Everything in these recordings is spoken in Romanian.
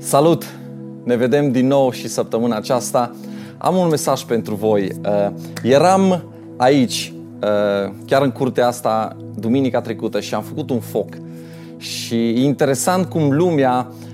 Salut! Ne vedem din nou și săptămâna aceasta. Am un mesaj pentru voi. Uh, eram aici, uh, chiar în curtea asta, duminica trecută și am făcut un foc. Și e interesant cum lumea uh,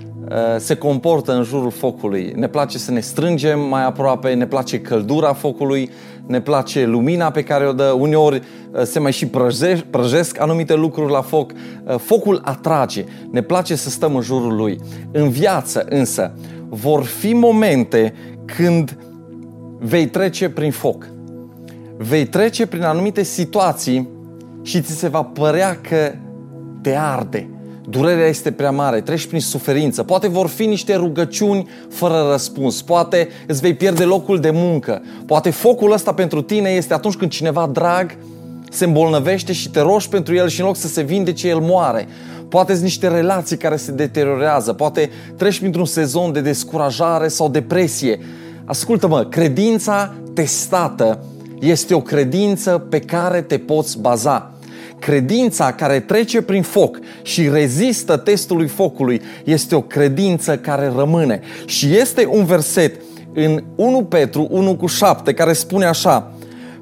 se comportă în jurul focului. Ne place să ne strângem mai aproape, ne place căldura focului, ne place lumina pe care o dă, uneori uh, se mai și prăjesc, prăjesc anumite lucruri la foc. Uh, focul atrage, ne place să stăm în jurul lui. În viață însă vor fi momente când vei trece prin foc. Vei trece prin anumite situații și ți se va părea că te arde durerea este prea mare, treci prin suferință, poate vor fi niște rugăciuni fără răspuns, poate îți vei pierde locul de muncă, poate focul ăsta pentru tine este atunci când cineva drag se îmbolnăvește și te rogi pentru el și în loc să se vindece, el moare. Poate sunt niște relații care se deteriorează, poate treci printr-un sezon de descurajare sau depresie. Ascultă-mă, credința testată este o credință pe care te poți baza. Credința care trece prin foc și rezistă testului focului este o credință care rămâne. Și este un verset în 1 Petru 1 cu 7 care spune așa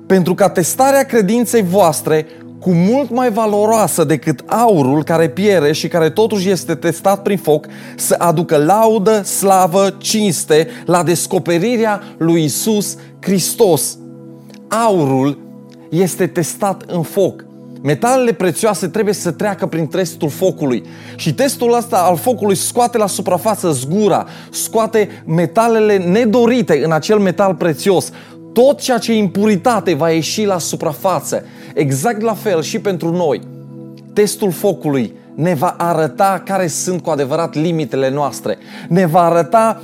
Pentru ca testarea credinței voastre cu mult mai valoroasă decât aurul care piere și care totuși este testat prin foc, să aducă laudă, slavă, cinste la descoperirea lui Isus Hristos. Aurul este testat în foc. Metalele prețioase trebuie să treacă prin testul focului. Și testul ăsta al focului scoate la suprafață zgura, scoate metalele nedorite în acel metal prețios. Tot ceea ce e impuritate va ieși la suprafață. Exact la fel și pentru noi. Testul focului ne va arăta care sunt cu adevărat limitele noastre. Ne va arăta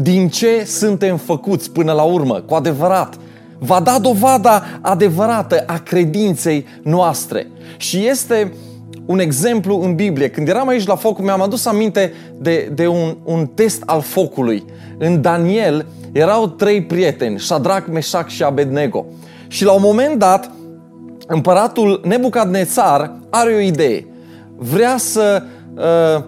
din ce suntem făcuți până la urmă, cu adevărat va da dovada adevărată a credinței noastre. Și este un exemplu în Biblie. Când eram aici la foc, mi-am adus aminte de, de un, un test al focului. În Daniel erau trei prieteni, Shadrach, Meșac și Abednego. Și la un moment dat, împăratul Nebucadnețar are o idee. Vrea să uh,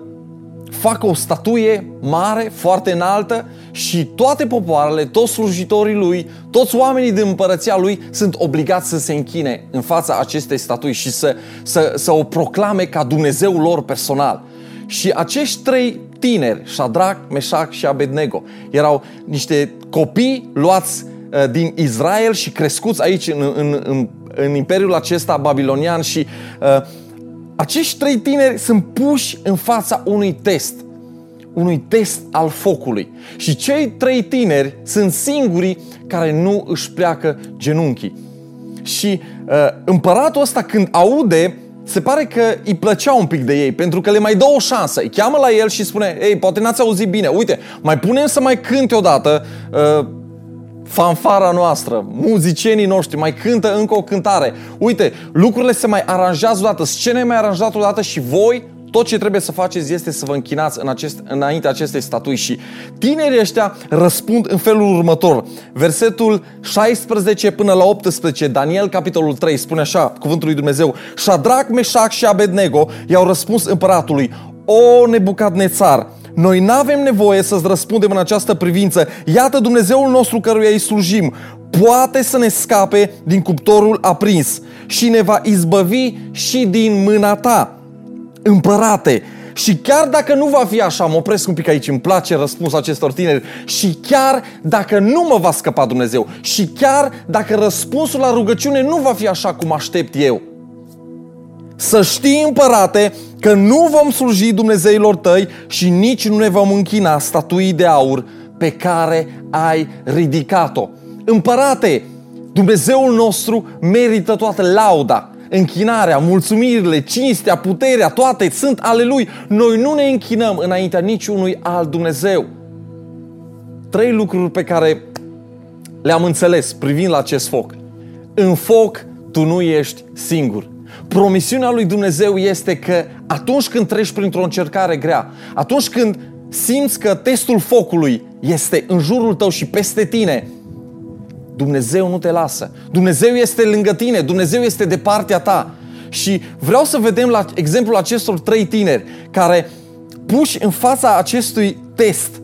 facă o statuie mare, foarte înaltă și toate popoarele, toți slujitorii lui, toți oamenii din împărăția lui sunt obligați să se închine în fața acestei statui și să, să, să o proclame ca Dumnezeul lor personal. Și acești trei tineri, Shadrach, Meșac și Abednego, erau niște copii luați uh, din Israel și crescuți aici în, în, în, în imperiul acesta babilonian și uh, acești trei tineri sunt puși în fața unui test, unui test al focului. Și cei trei tineri sunt singurii care nu își pleacă genunchii. Și uh, împăratul ăsta când aude, se pare că îi plăcea un pic de ei, pentru că le mai dă o șansă. Îi cheamă la el și spune, ei, poate n-ați auzit bine, uite, mai punem să mai cânte odată uh, fanfara noastră, muzicienii noștri mai cântă încă o cântare. Uite, lucrurile se mai aranjează odată, scena e mai aranjată odată și voi tot ce trebuie să faceți este să vă închinați în acest, înainte acestei statui și tinerii ăștia răspund în felul următor. Versetul 16 până la 18, Daniel capitolul 3, spune așa, cuvântul lui Dumnezeu, Shadrach, Meșac și Abednego i-au răspuns împăratului, O Nebucadnețar, noi nu avem nevoie să-ți răspundem în această privință. Iată Dumnezeul nostru căruia îi slujim. Poate să ne scape din cuptorul aprins și ne va izbăvi și din mâna ta. Împărate, și chiar dacă nu va fi așa, mă opresc un pic aici, îmi place răspunsul acestor tineri, și chiar dacă nu mă va scăpa Dumnezeu, și chiar dacă răspunsul la rugăciune nu va fi așa cum aștept eu, să știi, împărate, că nu vom sluji Dumnezeilor tăi și nici nu ne vom închina statuii de aur pe care ai ridicat-o. Împărate, Dumnezeul nostru merită toată lauda, închinarea, mulțumirile, cinstea, puterea, toate sunt ale Lui. Noi nu ne închinăm înaintea niciunui alt Dumnezeu. Trei lucruri pe care le-am înțeles privind la acest foc. În foc tu nu ești singur. Promisiunea lui Dumnezeu este că atunci când treci printr-o încercare grea, atunci când simți că testul focului este în jurul tău și peste tine, Dumnezeu nu te lasă. Dumnezeu este lângă tine, Dumnezeu este de partea ta. Și vreau să vedem la exemplul acestor trei tineri care puși în fața acestui test,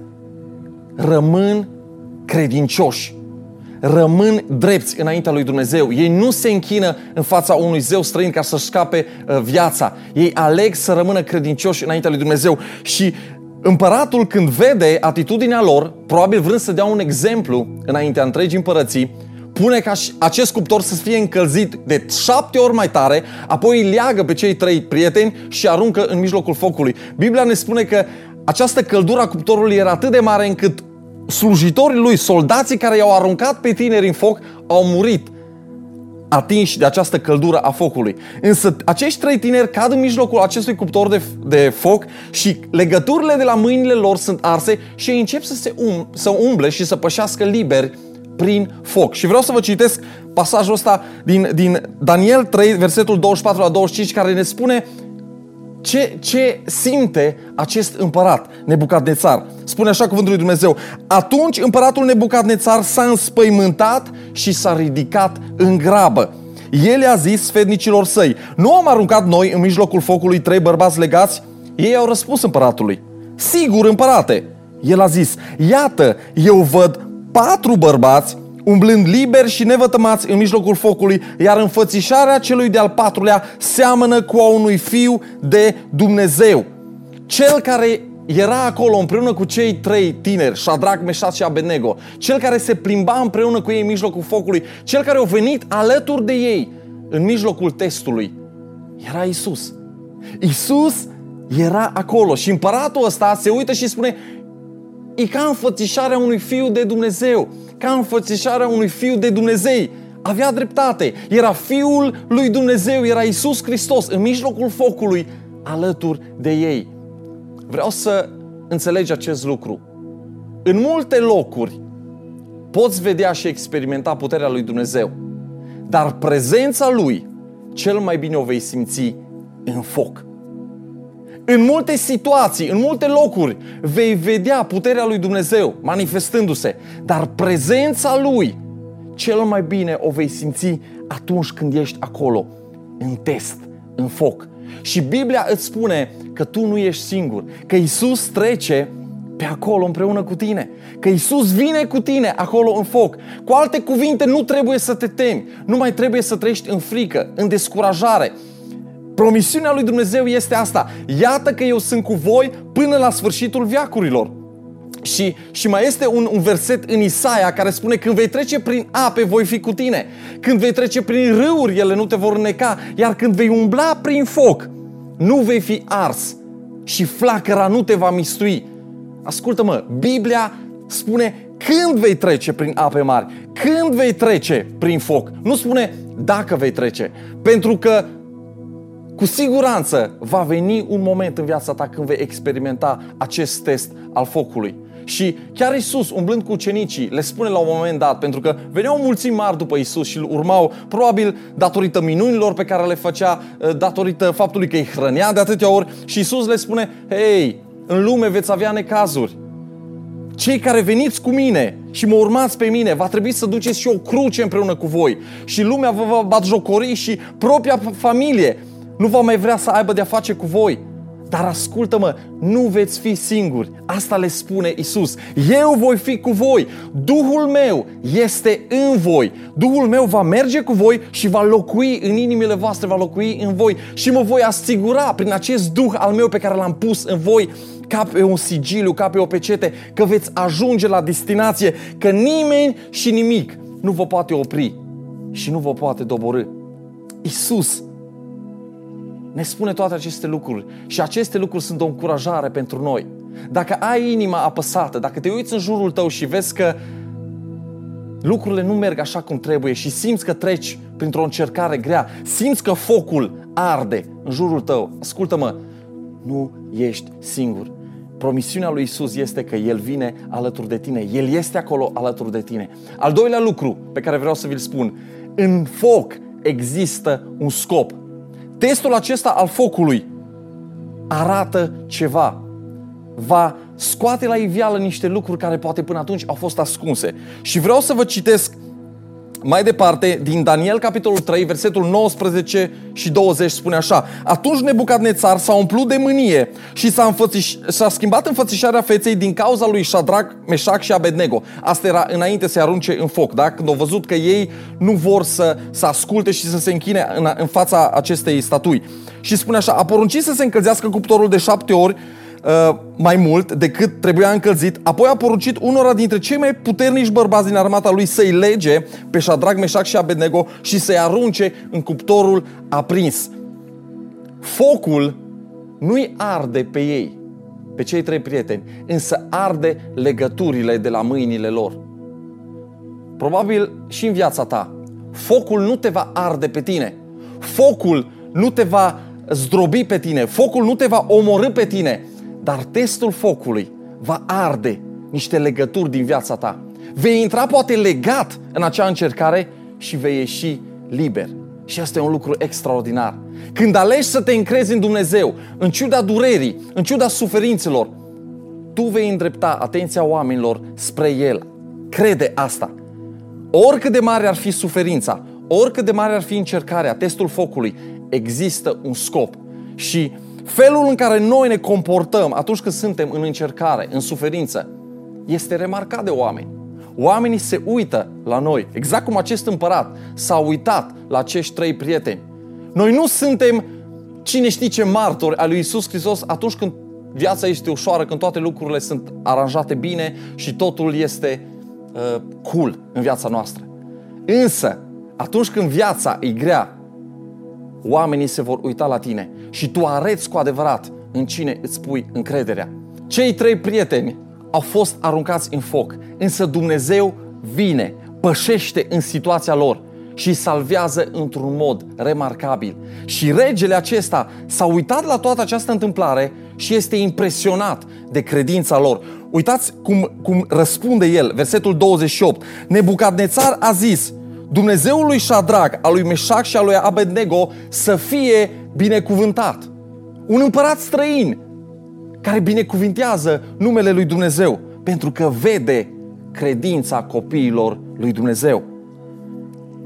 rămân credincioși, rămân drepți înaintea lui Dumnezeu. Ei nu se închină în fața unui zeu străin ca să scape uh, viața. Ei aleg să rămână credincioși înaintea lui Dumnezeu și împăratul când vede atitudinea lor, probabil vrând să dea un exemplu înaintea întregii împărății, pune ca acest cuptor să fie încălzit de șapte ori mai tare, apoi îi leagă pe cei trei prieteni și aruncă în mijlocul focului. Biblia ne spune că această căldură a cuptorului era atât de mare încât slujitorii lui, soldații care i-au aruncat pe tineri în foc, au murit atinși de această căldură a focului. Însă acești trei tineri cad în mijlocul acestui cuptor de, de foc și legăturile de la mâinile lor sunt arse și ei încep să se um, să umble și să pășească liberi prin foc. Și vreau să vă citesc pasajul ăsta din, din Daniel 3, versetul 24 la 25, care ne spune ce, ce simte acest împărat, Nebucadnețar. Spune așa cuvântul lui Dumnezeu. Atunci împăratul Nebucadnețar s-a înspăimântat și s-a ridicat în grabă. El i-a zis sfednicilor săi, nu am aruncat noi în mijlocul focului trei bărbați legați? Ei au răspuns împăratului, sigur împărate. El a zis, iată, eu văd patru bărbați umblând liberi și nevătămați în mijlocul focului, iar înfățișarea celui de-al patrulea seamănă cu a unui fiu de Dumnezeu. Cel care era acolo împreună cu cei trei tineri, Shadrach, Meșat și Abednego, cel care se plimba împreună cu ei în mijlocul focului, cel care a venit alături de ei în mijlocul testului, era Isus. Isus era acolo și împăratul ăsta se uită și spune, e ca înfățișarea unui fiu de Dumnezeu ca înfățișarea unui fiu de Dumnezei. Avea dreptate. Era fiul lui Dumnezeu, era Isus Hristos în mijlocul focului, alături de ei. Vreau să înțelegi acest lucru. În multe locuri poți vedea și experimenta puterea lui Dumnezeu, dar prezența lui cel mai bine o vei simți în foc. În multe situații, în multe locuri, vei vedea puterea lui Dumnezeu manifestându-se, dar prezența lui cel mai bine o vei simți atunci când ești acolo, în test, în foc. Și Biblia îți spune că tu nu ești singur, că Isus trece pe acolo împreună cu tine, că Isus vine cu tine acolo în foc. Cu alte cuvinte, nu trebuie să te temi, nu mai trebuie să trăiești în frică, în descurajare, Promisiunea lui Dumnezeu este asta. Iată că eu sunt cu voi până la sfârșitul viacurilor. Și, și mai este un, un verset în Isaia care spune când vei trece prin ape, voi fi cu tine. Când vei trece prin râuri, ele nu te vor neca. Iar când vei umbla prin foc, nu vei fi ars și flacăra nu te va mistui. Ascultă-mă, Biblia spune când vei trece prin ape mari, când vei trece prin foc. Nu spune dacă vei trece. Pentru că cu siguranță va veni un moment în viața ta când vei experimenta acest test al focului. Și chiar Isus, umblând cu ucenicii, le spune la un moment dat, pentru că veneau mulți mari după Isus și îl urmau, probabil datorită minunilor pe care le făcea, eh, datorită faptului că îi hrănea de atâtea ori, și Isus le spune, hei, în lume veți avea necazuri. Cei care veniți cu mine și mă urmați pe mine, va trebui să duceți și o cruce împreună cu voi. Și lumea vă va batjocori și propria familie nu va mai vrea să aibă de-a face cu voi. Dar ascultă-mă, nu veți fi singuri. Asta le spune Isus. Eu voi fi cu voi. Duhul meu este în voi. Duhul meu va merge cu voi și va locui în inimile voastre, va locui în voi. Și mă voi asigura prin acest Duh al meu pe care l-am pus în voi ca pe un sigiliu, ca pe o pecete, că veți ajunge la destinație, că nimeni și nimic nu vă poate opri și nu vă poate doborâ. Isus ne spune toate aceste lucruri și aceste lucruri sunt o încurajare pentru noi. Dacă ai inima apăsată, dacă te uiți în jurul tău și vezi că lucrurile nu merg așa cum trebuie și simți că treci printr-o încercare grea, simți că focul arde în jurul tău, ascultă-mă, nu ești singur. Promisiunea lui Isus este că El vine alături de tine. El este acolo alături de tine. Al doilea lucru pe care vreau să vi-l spun. În foc există un scop. Testul acesta al focului arată ceva. Va scoate la iveală niște lucruri care poate până atunci au fost ascunse. Și vreau să vă citesc mai departe, din Daniel, capitolul 3, versetul 19 și 20, spune așa. Atunci Nebucadnețar s-a umplut de mânie și s-a, înfățiș- s-a schimbat înfățișarea feței din cauza lui Shadrach, Meșac și Abednego. Asta era înainte să-i arunce în foc, da? Când au văzut că ei nu vor să, să asculte și să se închine în, în fața acestei statui. Și spune așa, a poruncit să se încălzească cuptorul de șapte ori Uh, mai mult decât trebuia încălzit, apoi a poruncit unora dintre cei mai puternici bărbați din armata lui să-i lege pe Shadrach, Meșac și Abednego și să-i arunce în cuptorul aprins. Focul nu-i arde pe ei, pe cei trei prieteni, însă arde legăturile de la mâinile lor. Probabil și în viața ta, focul nu te va arde pe tine. Focul nu te va zdrobi pe tine. Focul nu te va omorâ pe tine dar testul focului va arde niște legături din viața ta. Vei intra poate legat în acea încercare și vei ieși liber. Și asta e un lucru extraordinar. Când alegi să te încrezi în Dumnezeu, în ciuda durerii, în ciuda suferințelor, tu vei îndrepta atenția oamenilor spre El. Crede asta. Oricât de mare ar fi suferința, oricât de mare ar fi încercarea, testul focului, există un scop. Și Felul în care noi ne comportăm atunci când suntem în încercare, în suferință, este remarcat de oameni. Oamenii se uită la noi, exact cum acest împărat s-a uitat la acești trei prieteni. Noi nu suntem cine știe ce martori al lui Isus Hristos atunci când viața este ușoară, când toate lucrurile sunt aranjate bine și totul este uh, cool în viața noastră. Însă, atunci când viața e grea, oamenii se vor uita la tine și tu arăți cu adevărat în cine îți pui încrederea. Cei trei prieteni au fost aruncați în foc, însă Dumnezeu vine, pășește în situația lor și salvează într-un mod remarcabil. Și regele acesta s-a uitat la toată această întâmplare și este impresionat de credința lor. Uitați cum, cum răspunde el, versetul 28. Nebucadnețar a zis, Dumnezeul lui Shadrach, al lui Meșac și al lui Abednego să fie binecuvântat. Un împărat străin care binecuvintează numele lui Dumnezeu pentru că vede credința copiilor lui Dumnezeu.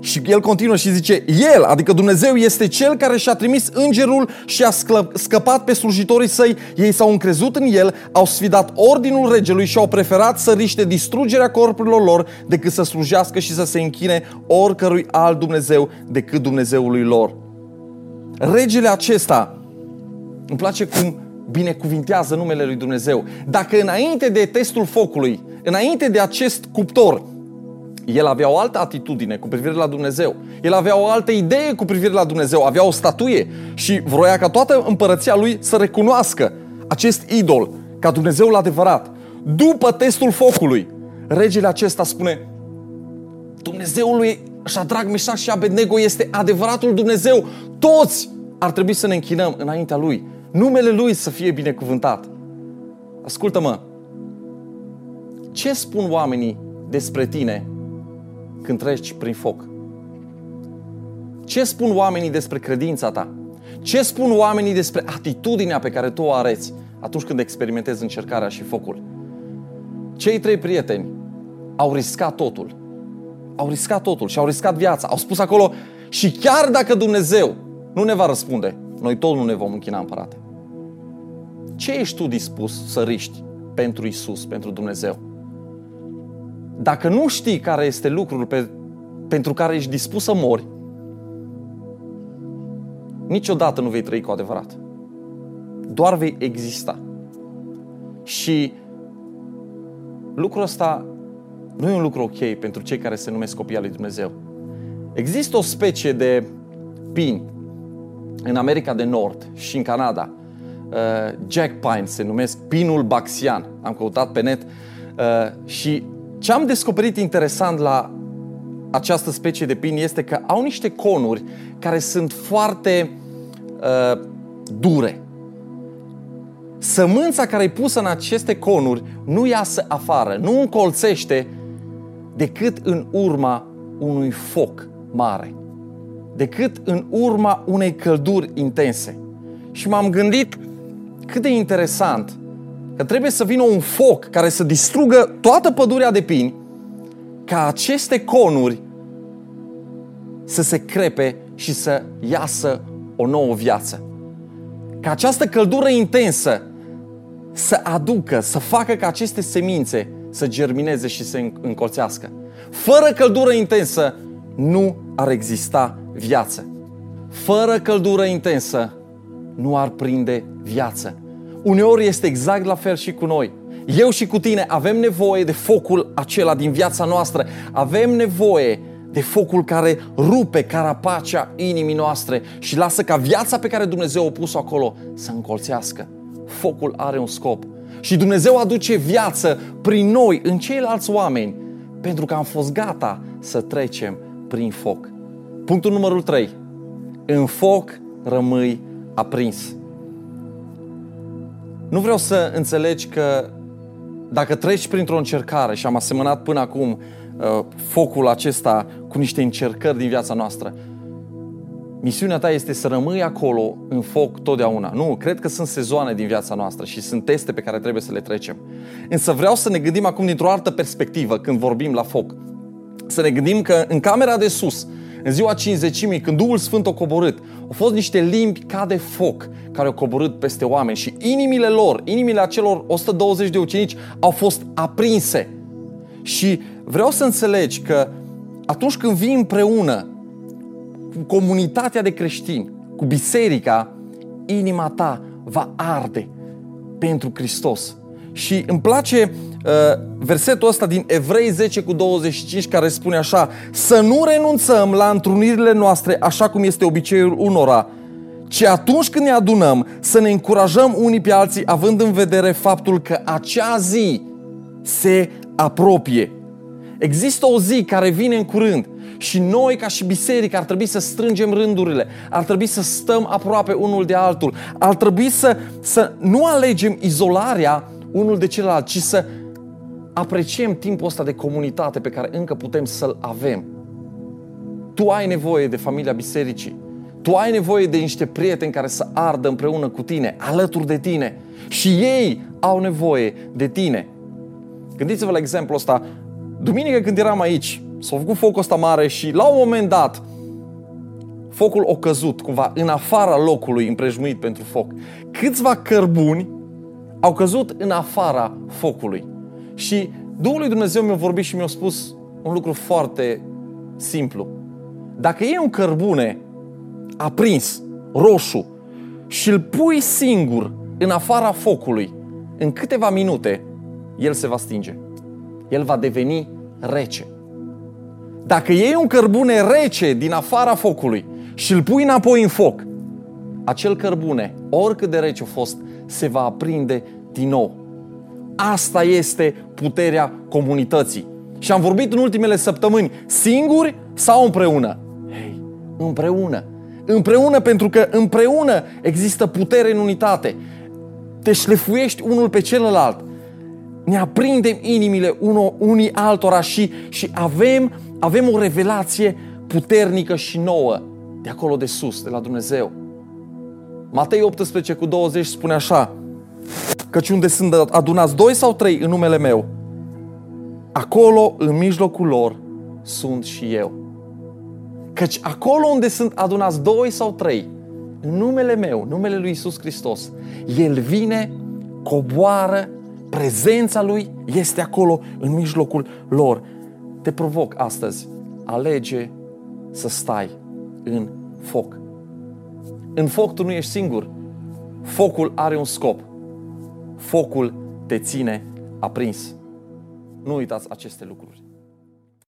Și el continuă și zice, El, adică Dumnezeu, este Cel care și-a trimis îngerul și a scăpat pe slujitorii săi. Ei s-au încrezut în El, au sfidat ordinul regelui și au preferat să riște distrugerea corpurilor lor decât să slujească și să se închine oricărui alt Dumnezeu decât Dumnezeului lor. Regele acesta, îmi place cum binecuvintează numele lui Dumnezeu. Dacă înainte de testul focului, înainte de acest cuptor, el avea o altă atitudine cu privire la Dumnezeu. El avea o altă idee cu privire la Dumnezeu. Avea o statuie și vroia ca toată împărăția lui să recunoască acest idol ca Dumnezeul adevărat. După testul focului, regele acesta spune Dumnezeul lui Shadrach, Meșac și Abednego este adevăratul Dumnezeu. Toți ar trebui să ne închinăm înaintea lui. Numele lui să fie binecuvântat. Ascultă-mă. Ce spun oamenii despre tine când treci prin foc? Ce spun oamenii despre credința ta? Ce spun oamenii despre atitudinea pe care tu o areți atunci când experimentezi încercarea și focul? Cei trei prieteni au riscat totul. Au riscat totul și au riscat viața. Au spus acolo și chiar dacă Dumnezeu nu ne va răspunde, noi tot nu ne vom închina împărate. Ce ești tu dispus să riști pentru Isus, pentru Dumnezeu? Dacă nu știi care este lucrul pe, pentru care ești dispus să mori, niciodată nu vei trăi cu adevărat. Doar vei exista. Și lucrul ăsta nu e un lucru ok pentru cei care se numesc copii al lui Dumnezeu. Există o specie de pin în America de Nord și în Canada. Uh, Jack Pine se numesc pinul baxian. Am căutat pe net uh, și ce am descoperit interesant la această specie de pin este că au niște conuri care sunt foarte uh, dure. Sămânța care e pusă în aceste conuri nu iasă afară, nu încolțește decât în urma unui foc mare, decât în urma unei călduri intense. Și m-am gândit cât de interesant că trebuie să vină un foc care să distrugă toată pădurea de pini, ca aceste conuri să se crepe și să iasă o nouă viață. Ca această căldură intensă să aducă, să facă ca aceste semințe să germineze și să încolțească. Fără căldură intensă nu ar exista viață. Fără căldură intensă nu ar prinde viață. Uneori este exact la fel și cu noi. Eu și cu tine avem nevoie de focul acela din viața noastră. Avem nevoie de focul care rupe carapacea inimii noastre și lasă ca viața pe care Dumnezeu a pus-o acolo să încolțească. Focul are un scop. Și Dumnezeu aduce viață prin noi, în ceilalți oameni, pentru că am fost gata să trecem prin foc. Punctul numărul 3. În foc rămâi aprins. Nu vreau să înțelegi că dacă treci printr-o încercare și am asemănat până acum uh, focul acesta cu niște încercări din viața noastră, misiunea ta este să rămâi acolo în foc totdeauna. Nu, cred că sunt sezoane din viața noastră și sunt teste pe care trebuie să le trecem. Însă vreau să ne gândim acum dintr-o altă perspectivă când vorbim la foc. Să ne gândim că în camera de sus, în ziua cinzecimii, când Duhul Sfânt a coborât, au fost niște limbi ca de foc care au coborât peste oameni și inimile lor, inimile acelor 120 de ucenici au fost aprinse. Și vreau să înțelegi că atunci când vii împreună cu comunitatea de creștini, cu biserica, inima ta va arde pentru Hristos. Și îmi place uh, versetul ăsta din Evrei 10 cu 25 care spune așa Să nu renunțăm la întrunirile noastre așa cum este obiceiul unora, ci atunci când ne adunăm să ne încurajăm unii pe alții având în vedere faptul că acea zi se apropie. Există o zi care vine în curând și noi, ca și biserică, ar trebui să strângem rândurile, ar trebui să stăm aproape unul de altul, ar trebui să, să nu alegem izolarea unul de celălalt, ci să apreciem timpul ăsta de comunitate pe care încă putem să-l avem. Tu ai nevoie de familia bisericii. Tu ai nevoie de niște prieteni care să ardă împreună cu tine, alături de tine. Și ei au nevoie de tine. Gândiți-vă la exemplu ăsta. Duminică când eram aici, s-a făcut focul ăsta mare și la un moment dat focul a căzut cumva în afara locului împrejmuit pentru foc. Câțiva cărbuni au căzut în afara focului. Și Duhul lui Dumnezeu mi-a vorbit și mi-a spus un lucru foarte simplu. Dacă e un cărbune aprins, roșu, și îl pui singur în afara focului, în câteva minute, el se va stinge. El va deveni rece. Dacă iei un cărbune rece din afara focului și îl pui înapoi în foc, acel cărbune, oricât de rece a fost, se va aprinde din nou. Asta este puterea comunității. Și am vorbit în ultimele săptămâni, singuri sau împreună? Hei, împreună. Împreună pentru că împreună există putere în unitate. Te șlefuiești unul pe celălalt. Ne aprindem inimile unii altora și, și avem, avem o revelație puternică și nouă de acolo de sus, de la Dumnezeu. Matei 18 cu 20 spune așa, Căci unde sunt adunați doi sau trei în numele meu, acolo, în mijlocul lor, sunt și eu. Căci acolo unde sunt adunați doi sau trei, în numele meu, numele lui Isus Hristos, El vine, coboară, prezența Lui este acolo, în mijlocul lor. Te provoc astăzi, alege să stai în foc. În foc tu nu ești singur. Focul are un scop focul te ține aprins. Nu uitați aceste lucruri.